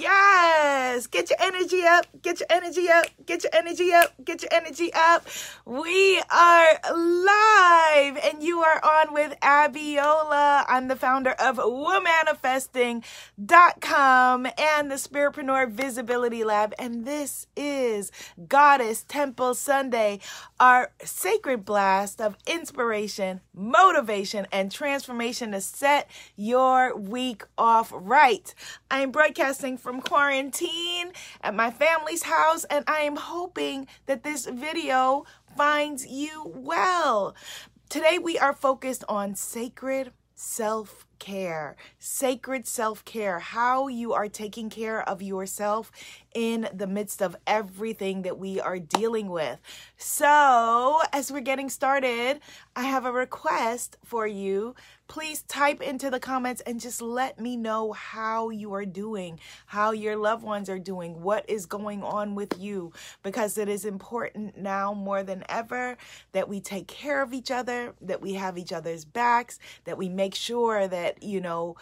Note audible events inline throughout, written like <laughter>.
Yes. Get your energy up. Get your energy up. Get your energy up. Get your energy up. We are live and you are on with Abiola. I'm the founder of Womanifesting.com and the Spiritpreneur Visibility Lab. And this is Goddess Temple Sunday, our sacred blast of inspiration, motivation, and transformation to set your week off right. I am broadcasting from quarantine at my family's house, and I am hoping that this video finds you well. Today, we are focused on sacred self care, sacred self care, how you are taking care of yourself in the midst of everything that we are dealing with. So, as we're getting started, I have a request for you. Please type into the comments and just let me know how you are doing, how your loved ones are doing, what is going on with you, because it is important now more than ever that we take care of each other, that we have each other's backs, that we make sure that, you know,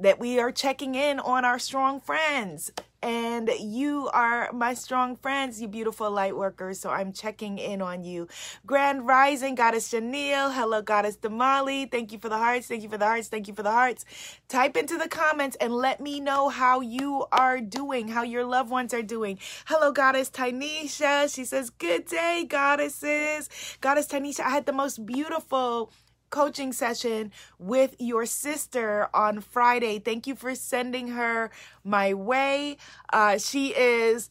that we are checking in on our strong friends. And you are my strong friends, you beautiful light workers. So I'm checking in on you. Grand Rising, Goddess Janelle. Hello, Goddess Damali. Thank you for the hearts. Thank you for the hearts. Thank you for the hearts. Type into the comments and let me know how you are doing, how your loved ones are doing. Hello, Goddess Tynesha. She says, Good day, goddesses. Goddess Tynesha, I had the most beautiful coaching session with your sister on Friday. Thank you for sending her my way. Uh, she is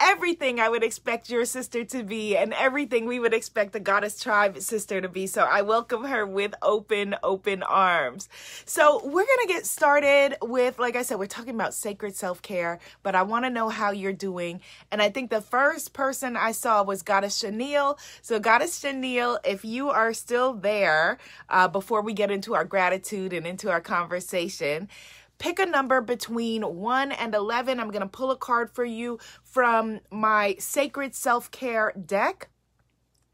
everything I would expect your sister to be and everything we would expect the goddess tribe sister to be. So I welcome her with open, open arms. So we're going to get started with, like I said, we're talking about sacred self care, but I want to know how you're doing. And I think the first person I saw was Goddess Chanel. So, Goddess Chanel, if you are still there uh, before we get into our gratitude and into our conversation, pick a number between 1 and 11. I'm going to pull a card for you from my Sacred Self Care deck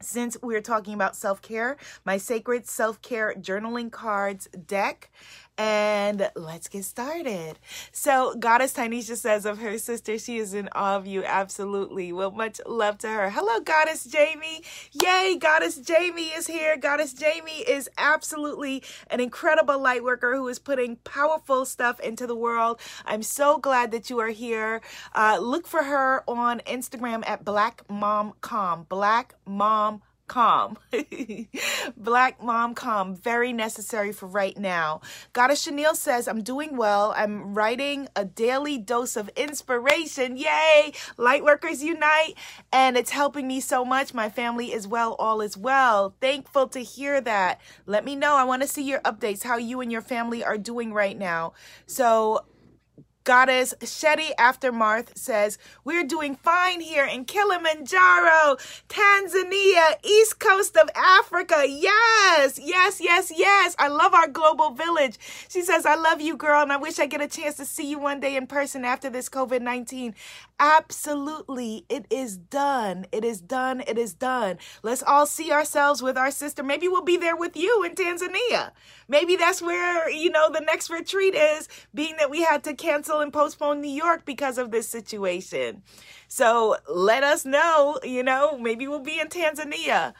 since we're talking about self care, my sacred self care journaling cards deck and let's get started. So, Goddess Tynesha says of her sister, she is in awe of you. Absolutely. Well, much love to her. Hello, Goddess Jamie. Yay, Goddess Jamie is here. Goddess Jamie is absolutely an incredible light worker who is putting powerful stuff into the world. I'm so glad that you are here. Uh, look for her on Instagram at Black Mom Calm. Black Mom calm. <laughs> Black mom calm, very necessary for right now. Goddess Chanel says, I'm doing well. I'm writing a daily dose of inspiration. Yay! Lightworkers unite. And it's helping me so much. My family is well, all is well. Thankful to hear that. Let me know. I want to see your updates, how you and your family are doing right now. So Goddess Shetty Aftermath says, We're doing fine here in Kilimanjaro, Tanzania, east coast of Africa. Yes, yes, yes, yes. I love our global village. She says, I love you, girl, and I wish I get a chance to see you one day in person after this COVID 19. Absolutely. It is done. It is done. It is done. Let's all see ourselves with our sister. Maybe we'll be there with you in Tanzania. Maybe that's where, you know, the next retreat is, being that we had to cancel and postpone New York because of this situation. So let us know, you know, maybe we'll be in Tanzania.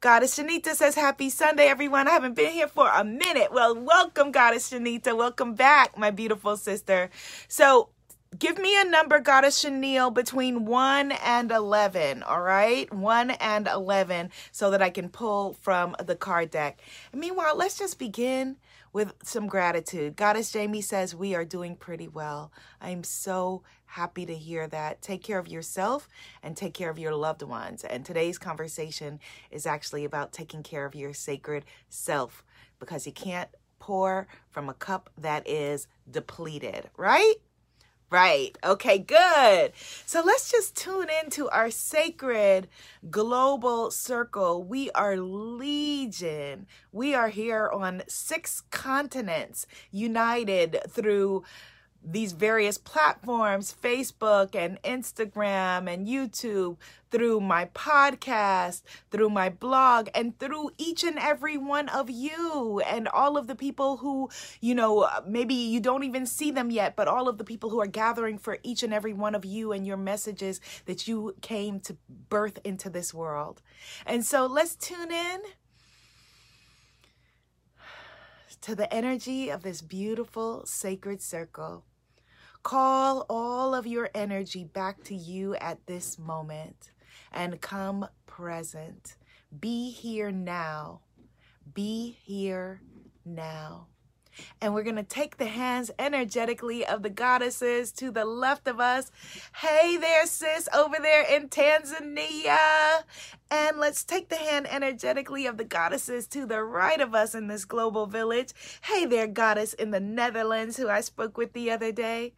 Goddess Shanita says, Happy Sunday, everyone. I haven't been here for a minute. Well, welcome, Goddess Shanita. Welcome back, my beautiful sister. So, give me a number, Goddess Chanel, between 1 and 11, all right? 1 and 11, so that I can pull from the card deck. And meanwhile, let's just begin with some gratitude. Goddess Jamie says, We are doing pretty well. I'm so happy to hear that. Take care of yourself and take care of your loved ones. And today's conversation is actually about taking care of your sacred self because you can't pour from a cup that is depleted, right? Right. Okay, good. So let's just tune into our sacred global circle. We are legion. We are here on six continents, united through these various platforms Facebook and Instagram and YouTube, through my podcast, through my blog, and through each and every one of you and all of the people who, you know, uh, maybe you don't even see them yet, but all of the people who are gathering for each and every one of you and your messages that you came to birth into this world. And so let's tune in to the energy of this beautiful sacred circle. Call all of your energy back to you at this moment and come present. Be here now. Be here now. And we're going to take the hands energetically of the goddesses to the left of us. Hey there, sis, over there in Tanzania. And let's take the hand energetically of the goddesses to the right of us in this global village. Hey there, goddess in the Netherlands, who I spoke with the other day.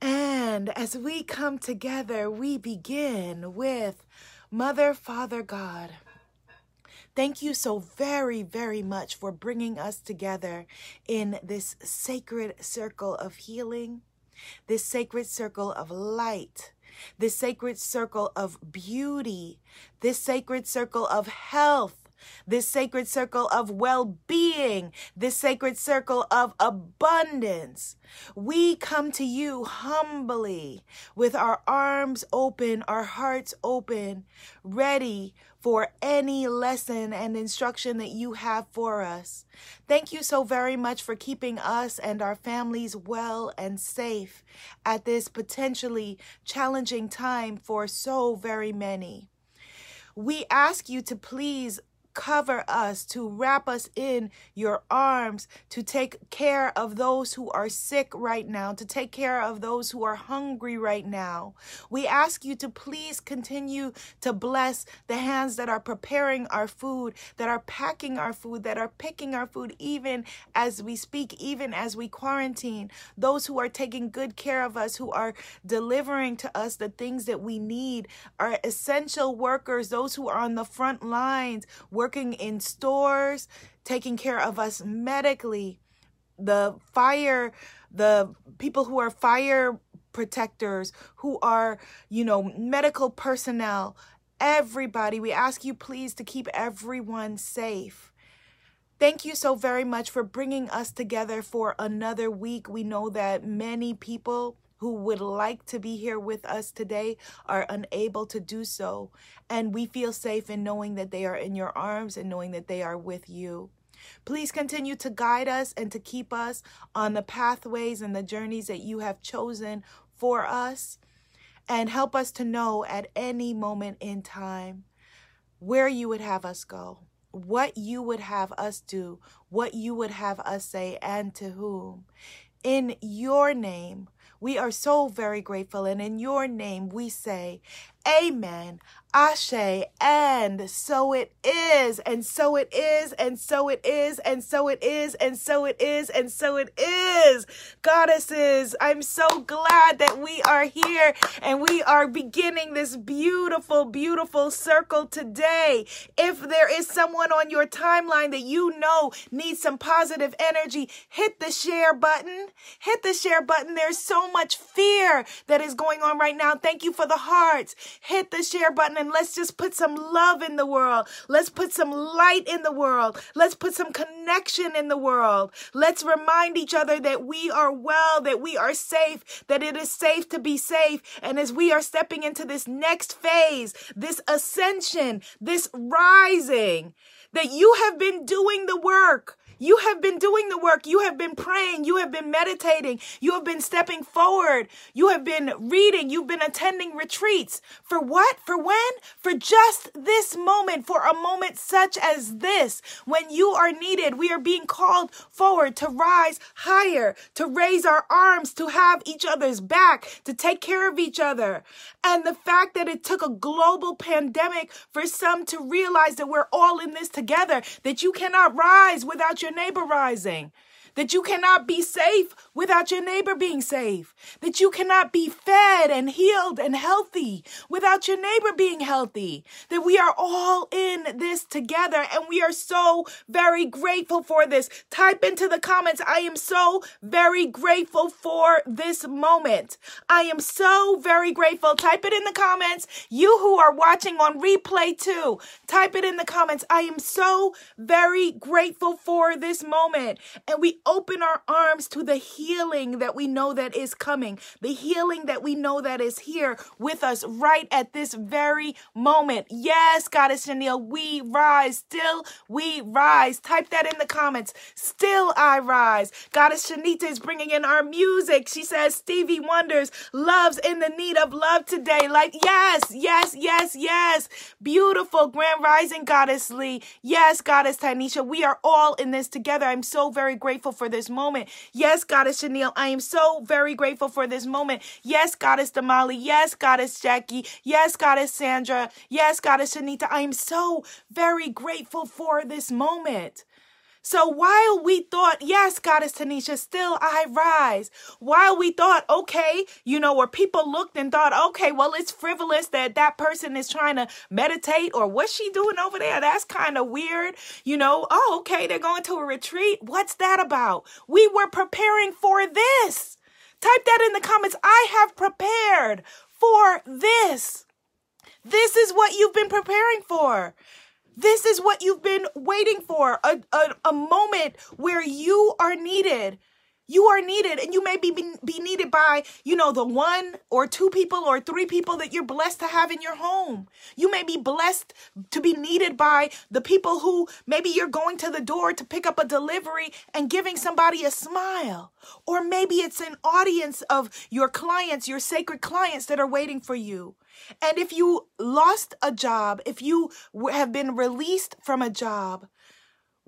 And as we come together, we begin with Mother, Father, God. Thank you so very, very much for bringing us together in this sacred circle of healing, this sacred circle of light, this sacred circle of beauty, this sacred circle of health, this sacred circle of well being, this sacred circle of abundance. We come to you humbly with our arms open, our hearts open, ready for any lesson and instruction that you have for us. Thank you so very much for keeping us and our families well and safe at this potentially challenging time for so very many. We ask you to please cover us, to wrap us in your arms, to take care of those who are sick right now, to take care of those who are hungry right now. We ask you to please continue to bless the hands that are preparing our food, that are packing our food, that are picking our food, even as we speak, even as we quarantine. Those who are taking good care of us, who are delivering to us the things that we need, our essential workers, those who are on the front lines, working in stores, taking care of us medically, the fire, the people who are fire protectors, who are, you know, medical personnel, everybody. We ask you, please, to keep everyone safe. Thank you so very much for bringing us together for another week. We know that many people who would like to be here with us today are unable to do so. And we feel safe in knowing that they are in your arms and knowing that they are with you. Please continue to guide us and to keep us on the pathways and the journeys that you have chosen for us. And help us to know at any moment in time where you would have us go, what you would have us do, what you would have us say, and to whom. In your name, we are so very grateful. And in your name, we say, Amen. Ashe, and so it is, and so it is, and so it is, and so it is, and so it is, and so it is. Goddesses, I'm so glad that we are here and we are beginning this beautiful, beautiful circle today. If there is someone on your timeline that you know needs some positive energy, hit the share button. Hit the share button. There's so much fear that is going on right now. Thank you for the hearts. Hit the share button and let's just put some love in the world. Let's put some light in the world. Let's put some connection in the world. Let's remind each other that we are well, that we are safe, that it is safe to be safe. And as we are stepping into this next phase, this ascension, this rising, that you have been doing the work. You have been doing the work. You have been praying. You have been meditating. You have been stepping forward. You have been reading. You've been attending retreats. For what? For when? For just this moment, for a moment such as this, when you are needed. We are being called forward to rise higher, to raise our arms, to have each other's back, to take care of each other. And the fact that it took a global pandemic for some to realize that we're all in this together, that you cannot rise without your your neighbor rising that you cannot be safe without your neighbor being safe, that you cannot be fed and healed and healthy without your neighbor being healthy, that we are all in this together and we are so very grateful for this. Type into the comments, I am so very grateful for this moment. I am so very grateful. Type it in the comments. You who are watching on replay too, type it in the comments. I am so very grateful for this moment. And we open our arms to the healing that we know that is coming, the healing that we know that is here with us right at this very moment. Yes, Goddess Chanel, we rise. Still, we rise. Type that in the comments. Still, I rise. Goddess Shanita is bringing in our music. She says Stevie Wonders loves in the need of love today. Like, yes, yes, yes, yes. Beautiful Grand Rising Goddess Lee. Yes, Goddess Tanisha. We are all in this together. I'm so very grateful for this moment. Yes, Goddess Chanel. I am so very grateful for this moment. Yes, Goddess Damali. Yes, Goddess Jackie. Yes, Goddess Sandra. Yes, Goddess Shanita. I am so very grateful for this moment. So while we thought, yes, Goddess Tanisha, still I rise. While we thought, okay, you know, or people looked and thought, okay, well, it's frivolous that that person is trying to meditate or what's she doing over there? That's kind of weird. You know, oh, okay, they're going to a retreat. What's that about? We were preparing for this. Type that in the comments. I have prepared for this. This is what you've been preparing for. This is what you've been waiting for a, a, a moment where you are needed. You are needed, and you may be, be, be needed by, you know, the one or two people or three people that you're blessed to have in your home. You may be blessed to be needed by the people who maybe you're going to the door to pick up a delivery and giving somebody a smile. Or maybe it's an audience of your clients, your sacred clients that are waiting for you. And if you lost a job, if you have been released from a job,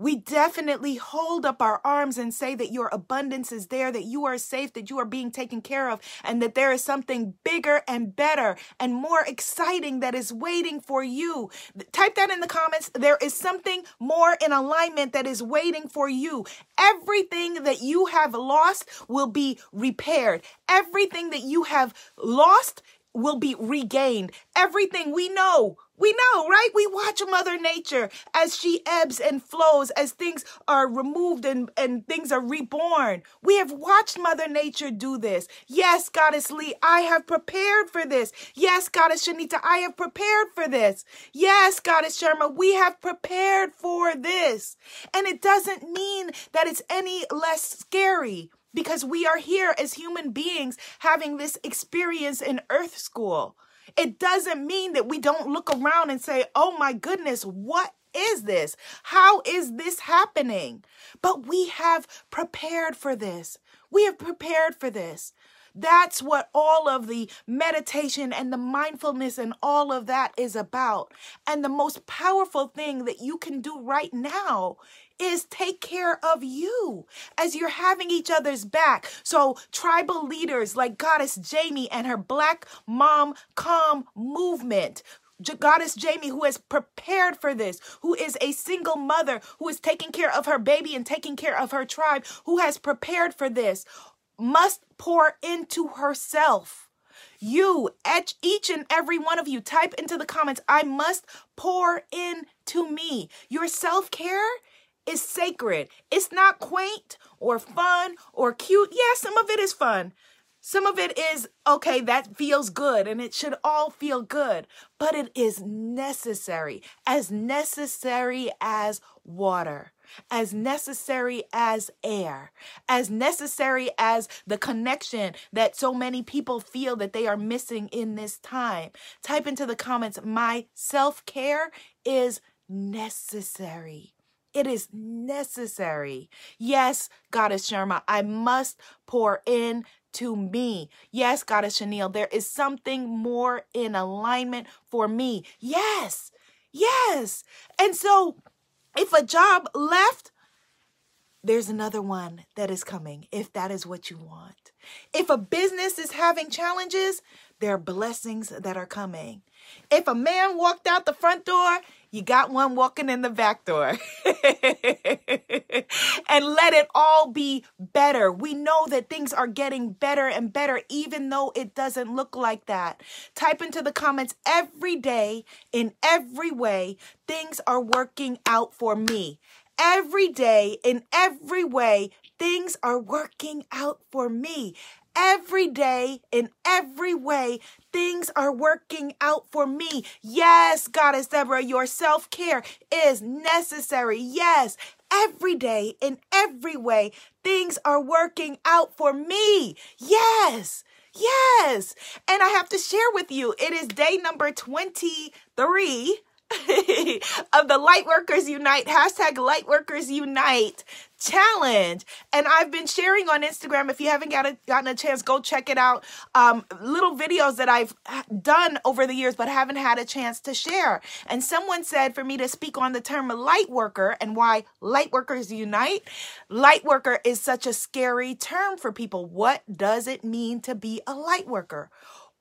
we definitely hold up our arms and say that your abundance is there, that you are safe, that you are being taken care of, and that there is something bigger and better and more exciting that is waiting for you. Type that in the comments. There is something more in alignment that is waiting for you. Everything that you have lost will be repaired. Everything that you have lost will be regained. Everything we know, we know, right? We watch Mother Nature as she ebbs and flows, as things are removed and, and things are reborn. We have watched Mother Nature do this. Yes, Goddess Lee, I have prepared for this. Yes, Goddess Shanita, I have prepared for this. Yes, Goddess Sharma, we have prepared for this. And it doesn't mean that it's any less scary because we are here as human beings having this experience in earth school. It doesn't mean that we don't look around and say, oh my goodness, what is this? How is this happening? But we have prepared for this. We have prepared for this. That's what all of the meditation and the mindfulness and all of that is about. And the most powerful thing that you can do right now is take care of you as you're having each other's back. So, tribal leaders like Goddess Jamie and her Black Mom Calm movement. Goddess Jamie, who has prepared for this, who is a single mother, who is taking care of her baby and taking care of her tribe, who has prepared for this, must pour into herself. You, each and every one of you, type into the comments, I must pour into me. Your self care is sacred. It's not quaint or fun or cute. Yeah, some of it is fun. Some of it is, okay, that feels good and it should all feel good, but it is necessary, as necessary as water, as necessary as air, as necessary as the connection that so many people feel that they are missing in this time. Type into the comments, my self care is necessary. It is necessary. Yes, Goddess Sharma, I must pour in to me. Yes, Goddess Chanel, there is something more in alignment for me. Yes, yes. And so if a job left, there's another one that is coming if that is what you want. If a business is having challenges, there are blessings that are coming. If a man walked out the front door, you got one walking in the back door. <laughs> and let it all be better. We know that things are getting better and better, even though it doesn't look like that. Type into the comments every day, in every way, things are working out for me. Every day, in every way, things are working out for me every day, in every way, things are working out for me. Yes, Goddess Deborah, your self care is necessary. Yes, every day, in every way, things are working out for me. Yes. Yes. And I have to share with you, it is day number 23 <laughs> of the Lightworkers Unite, hashtag Lightworkers Unite challenge. And I've been sharing on Instagram. If you haven't got a, gotten a chance, go check it out. Um, little videos that I've done over the years, but haven't had a chance to share. And someone said for me to speak on the term light worker and why light workers unite. Light worker is such a scary term for people. What does it mean to be a light worker?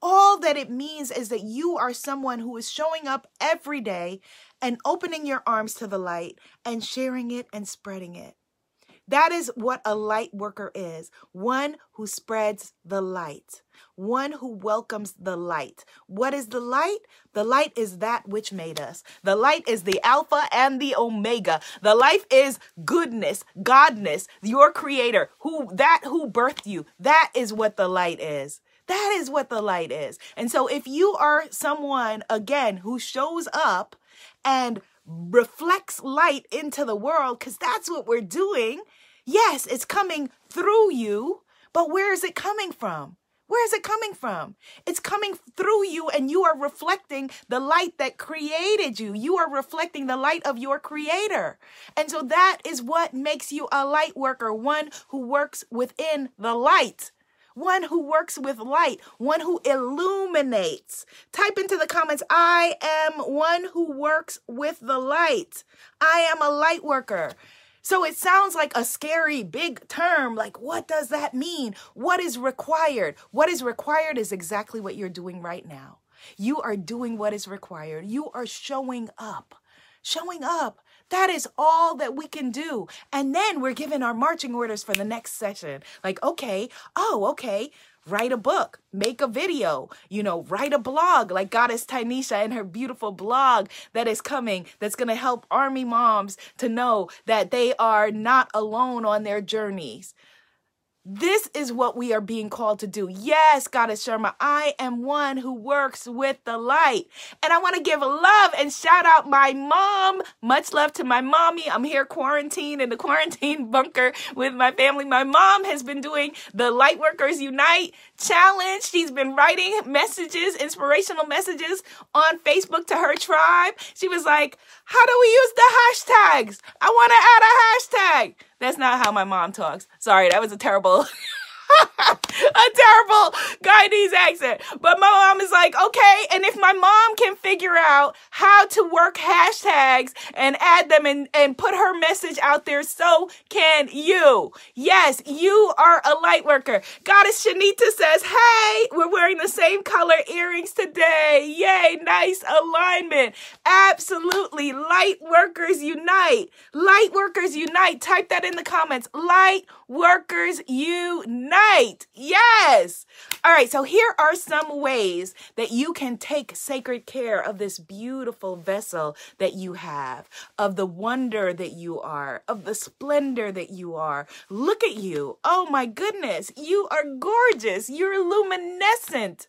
All that it means is that you are someone who is showing up every day and opening your arms to the light and sharing it and spreading it. That is what a light worker is one who spreads the light, one who welcomes the light. What is the light? The light is that which made us. The light is the Alpha and the Omega. The life is goodness, Godness, your creator, who that who birthed you. That is what the light is. That is what the light is. And so if you are someone, again, who shows up and reflects light into the world, because that's what we're doing, yes, it's coming through you, but where is it coming from? Where is it coming from? It's coming through you, and you are reflecting the light that created you. You are reflecting the light of your creator. And so that is what makes you a light worker, one who works within the light one who works with light, one who illuminates. Type into the comments, I am one who works with the light. I am a light worker. So it sounds like a scary big term. Like, what does that mean? What is required? What is required is exactly what you're doing right now. You are doing what is required. You are showing up. Showing up. That is all that we can do. And then we're given our marching orders for the next session. Like, okay, oh, okay, write a book, make a video, you know, write a blog like Goddess Tynesha and her beautiful blog that is coming that's going to help army moms to know that they are not alone on their journeys. This is what we are being called to do. Yes, Goddess Sherma, I am one who works with the light. And I want to give love and shout out my mom. Much love to my mommy. I'm here quarantined in the <laughs> quarantine bunker with my family. My mom has been doing the Lightworkers Unite challenge. She's been writing messages, inspirational messages on Facebook to her tribe. She was like, How do we use the hashtags? I want to add a hashtag. That's not how my mom talks. Sorry, that was a terrible <laughs> <laughs> a terrible Guyanese accent. But my mom is like, okay, and if my mom can figure out how to work hashtags and add them and, and put her message out there, so can you. Yes, you are a light worker. Goddess Shanita says, hey, we're wearing the same color earrings today. Yay, nice alignment. Absolutely. Light workers unite. Light workers unite. Type that in the comments. Light workers unite. Yes. All right. So here are some ways that you can take sacred care of this beautiful vessel that you have, of the wonder that you are, of the splendor that you are. Look at you. Oh my goodness. You are gorgeous. You're luminescent.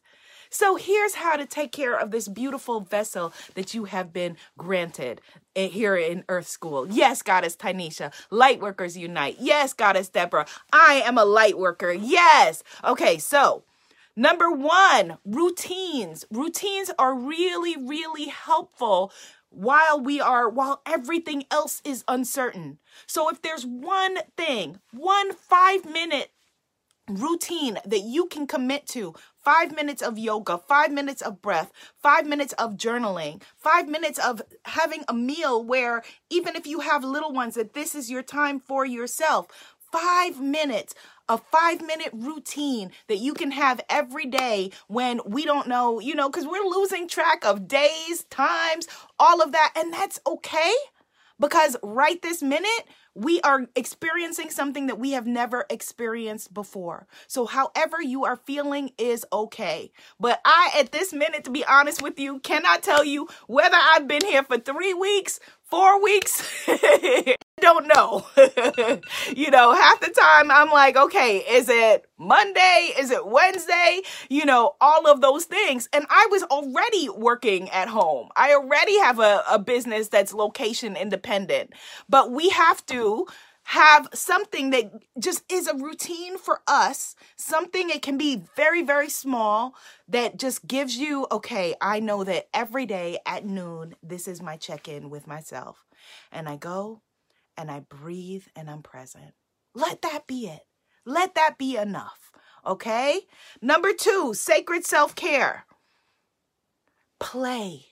So here's how to take care of this beautiful vessel that you have been granted eh, here in Earth School. Yes, Goddess Tynesha. Light Workers Unite. Yes, Goddess Deborah. I am a light worker. Yes. Okay, so number one, routines. Routines are really, really helpful while we are while everything else is uncertain. So if there's one thing, one 5 minute routine that you can commit to five minutes of yoga, five minutes of breath, five minutes of journaling, five minutes of having a meal where even if you have little ones, that this is your time for yourself. Five minutes a five minute routine that you can have every day when we don't know, you know, because we're losing track of days, times, all of that. And that's okay because right this minute, we are experiencing something that we have never experienced before. So, however you are feeling is okay. But I, at this minute, to be honest with you, cannot tell you whether I've been here for three weeks, four weeks. <laughs> don't know. <laughs> you know, half the time I'm like, okay, is it Monday? Is it Wednesday? You know, all of those things. And I was already working at home. I already have a, a business that's location independent. But we have to have something that just is a routine for us, something it can be very, very small that just gives you, okay, I know that every day at noon, this is my check in with myself. And I go and I breathe and I'm present. Let that be it. Let that be enough. Okay? Number two, sacred self care. Play.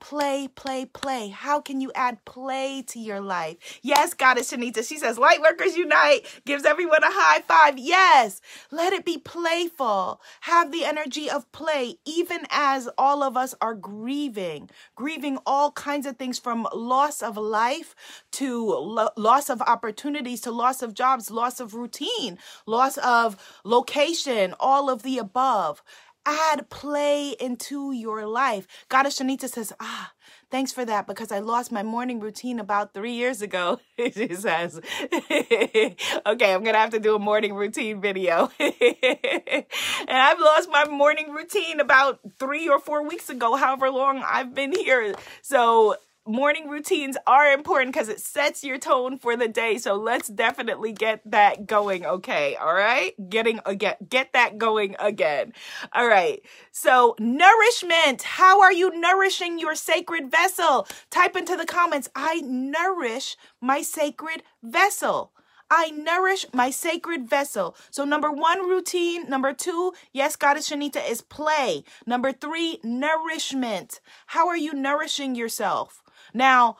Play, play, play. How can you add play to your life? Yes, Goddess Shanita. She says, Light Workers Unite gives everyone a high five. Yes, let it be playful. Have the energy of play, even as all of us are grieving, grieving all kinds of things from loss of life to lo- loss of opportunities to loss of jobs, loss of routine, loss of location, all of the above add play into your life. Goddess Shanita says, ah, thanks for that because I lost my morning routine about three years ago. <laughs> she says, <laughs> okay, I'm going to have to do a morning routine video. <laughs> and I've lost my morning routine about three or four weeks ago, however long I've been here. So morning routines are important because it sets your tone for the day. So let's definitely get that going. Okay. All right. Getting again, get that going again. All right. So nourishment. How are you nourishing your sacred vessel? Type into the comments. I nourish my sacred vessel. I nourish my sacred vessel. So, number one, routine. Number two, yes, Goddess Shanita, is play. Number three, nourishment. How are you nourishing yourself? Now,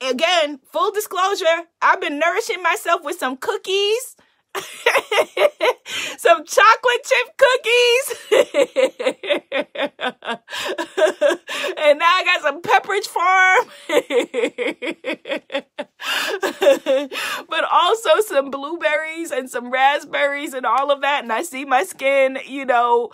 again, full disclosure, I've been nourishing myself with some cookies. <laughs> some chocolate chip cookies. <laughs> and now I got some Pepperidge Farm. <laughs> but also some blueberries and some raspberries and all of that. And I see my skin, you know,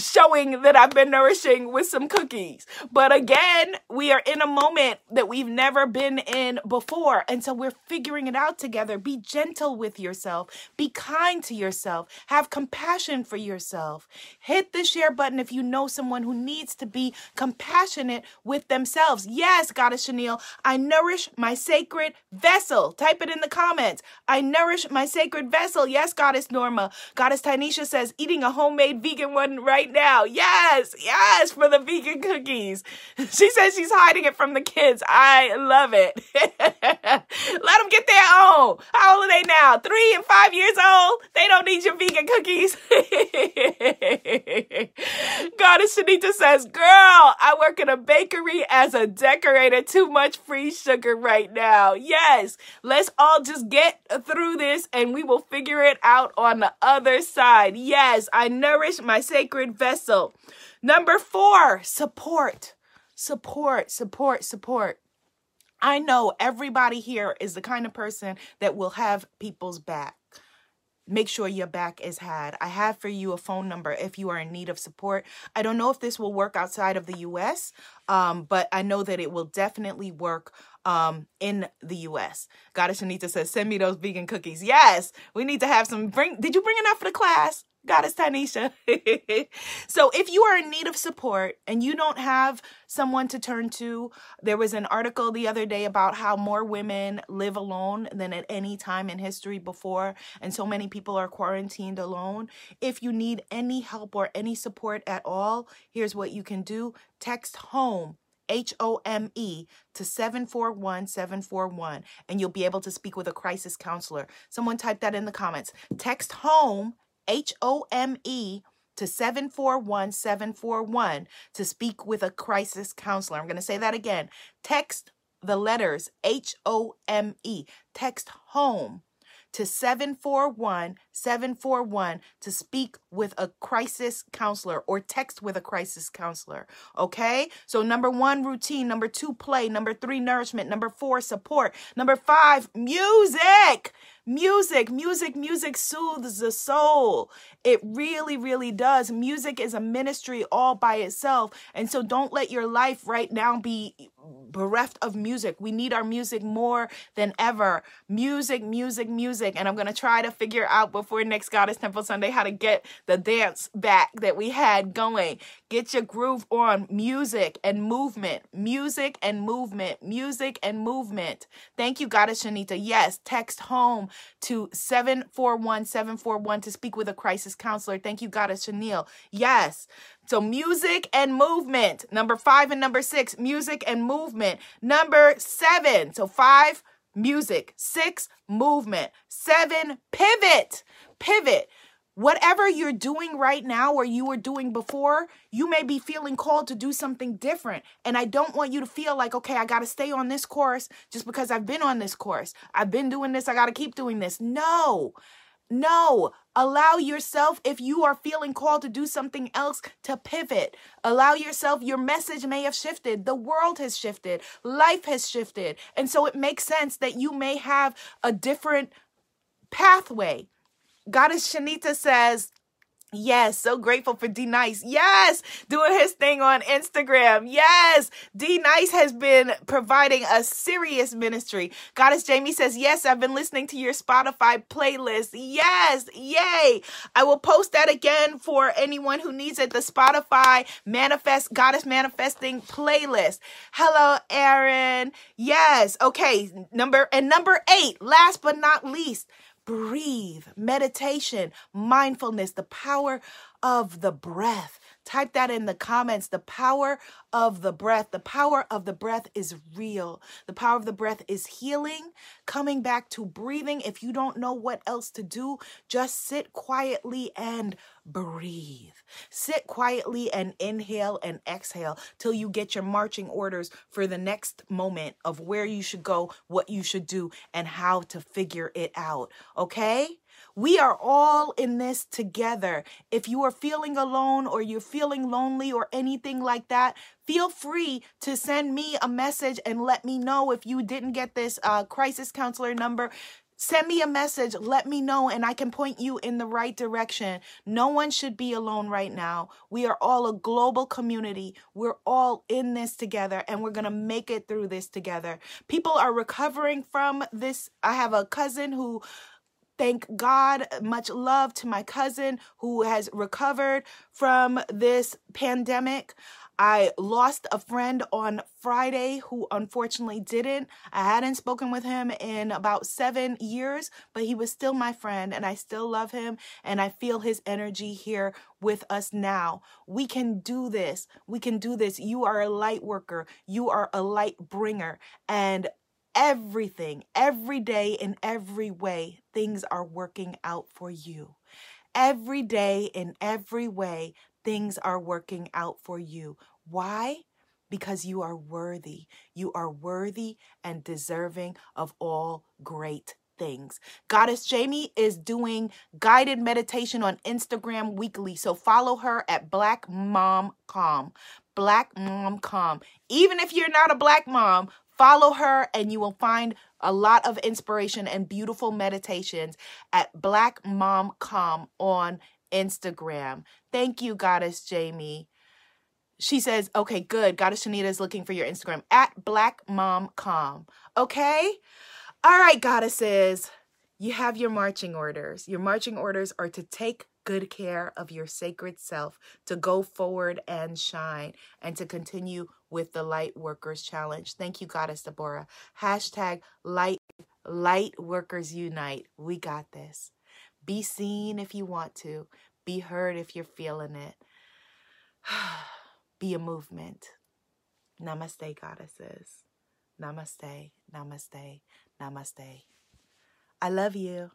showing that I've been nourishing with some cookies. But again, we are in a moment that we've never been in before. And so we're figuring it out together. Be gentle with yourself, be kind to yourself, have compassion for yourself. Hit the share button if you know someone who needs to be compassionate with themselves. Yes, Goddess Chanel, I nourish my sacred vessel. Type it in the comments. I nourish my sacred vessel. Yes, Goddess Norma. Goddess Tanisha says, eating a homemade vegan one right right now. Yes, yes, for the vegan cookies. <laughs> She says she's hiding it from the kids. I love it. <laughs> Let them get their own. How old are they now? Three and five years old? They don't need your vegan cookies. <laughs> Goddess Shanita says, Girl, I work in a bakery as a decorator. Too much free sugar right now. Yes, let's all just get through this and we will figure it out on the other side. Yes, I nourish my sacred vessel. Number four, support. Support, support, support. I know everybody here is the kind of person that will have people's back. Make sure your back is had. I have for you a phone number if you are in need of support. I don't know if this will work outside of the US, um, but I know that it will definitely work um, in the US. Goddess Anita says, send me those vegan cookies. Yes, we need to have some. Bring. Did you bring enough for the class? Goddess Tanisha. <laughs> so if you are in need of support and you don't have someone to turn to, there was an article the other day about how more women live alone than at any time in history before, and so many people are quarantined alone. If you need any help or any support at all, here's what you can do. Text home H O M E to 741 741, and you'll be able to speak with a crisis counselor. Someone type that in the comments. Text home H O M E to 741 741 to speak with a crisis counselor. I'm going to say that again. Text the letters H O M E. Text home to 741 741 to speak with a crisis counselor or text with a crisis counselor. Okay? So, number one, routine. Number two, play. Number three, nourishment. Number four, support. Number five, music. Music, music, music soothes the soul. It really, really does. Music is a ministry all by itself. And so don't let your life right now be bereft of music. We need our music more than ever. Music, music, music. And I'm going to try to figure out before next Goddess Temple Sunday how to get the dance back that we had going. Get your groove on. Music and movement. Music and movement. Music and movement. Thank you, Goddess Shanita. Yes, text home to 741 741 to speak with a crisis counselor. Thank you, Goddess Chanel. Yes. So, music and movement. Number five and number six, music and movement. Number seven. So, five, music. Six, movement. Seven, pivot. Pivot. Whatever you're doing right now or you were doing before, you may be feeling called to do something different. And I don't want you to feel like, okay, I got to stay on this course just because I've been on this course. I've been doing this, I got to keep doing this. No. No, allow yourself, if you are feeling called to do something else, to pivot. Allow yourself, your message may have shifted. The world has shifted. Life has shifted. And so it makes sense that you may have a different pathway Goddess Shanita says, Yes, so grateful for D Nice. Yes, doing his thing on Instagram. Yes, D Nice has been providing a serious ministry. Goddess Jamie says, Yes, I've been listening to your Spotify playlist. Yes, yay. I will post that again for anyone who needs it. The Spotify Manifest Goddess Manifesting playlist. Hello, Aaron. Yes, okay. Number and number eight, last but not least breathe, meditation, mindfulness, the power of the breath. Type that in the comments. The power of the breath. The power of the breath is real. The power of the breath is healing, coming back to breathing. If you don't know what else to do, just sit quietly and breathe. Sit quietly and inhale and exhale till you get your marching orders for the next moment of where you should go, what you should do, and how to figure it out. Okay? We are all in this together. If you are feeling alone or you're feeling lonely or anything like that, feel free to send me a message and let me know if you didn't get this uh, crisis counselor number. Send me a message, let me know, and I can point you in the right direction. No one should be alone right now. We are all a global community. We're all in this together, and we're going to make it through this together. People are recovering from this. I have a cousin who Thank God. Much love to my cousin who has recovered from this pandemic. I lost a friend on Friday who unfortunately didn't. I hadn't spoken with him in about seven years, but he was still my friend and I still love him and I feel his energy here with us now. We can do this. We can do this. You are a light worker, you are a light bringer. And everything, every day, in every way, things are working out for you. Every day, in every way, things are working out for you. Why? Because you are worthy. You are worthy and deserving of all great things. Goddess Jamie is doing guided meditation on Instagram weekly. So follow her at Black Mom Calm. Black Mom Calm. Even if you're not a black mom, Follow her, and you will find a lot of inspiration and beautiful meditations at Black Mom Calm on Instagram. Thank you, Goddess Jamie. She says, okay, good. Goddess Shanita is looking for your Instagram at Black Mom Calm. Okay? All right, goddesses. You have your marching orders. Your marching orders are to take good care of your sacred self, to go forward and shine, and to continue with the Light Workers Challenge. Thank you, Goddess Deborah. Hashtag Light, Light Workers Unite. We got this. Be seen if you want to, be heard if you're feeling it. <sighs> be a movement. Namaste, goddesses. Namaste, namaste, namaste. I love you.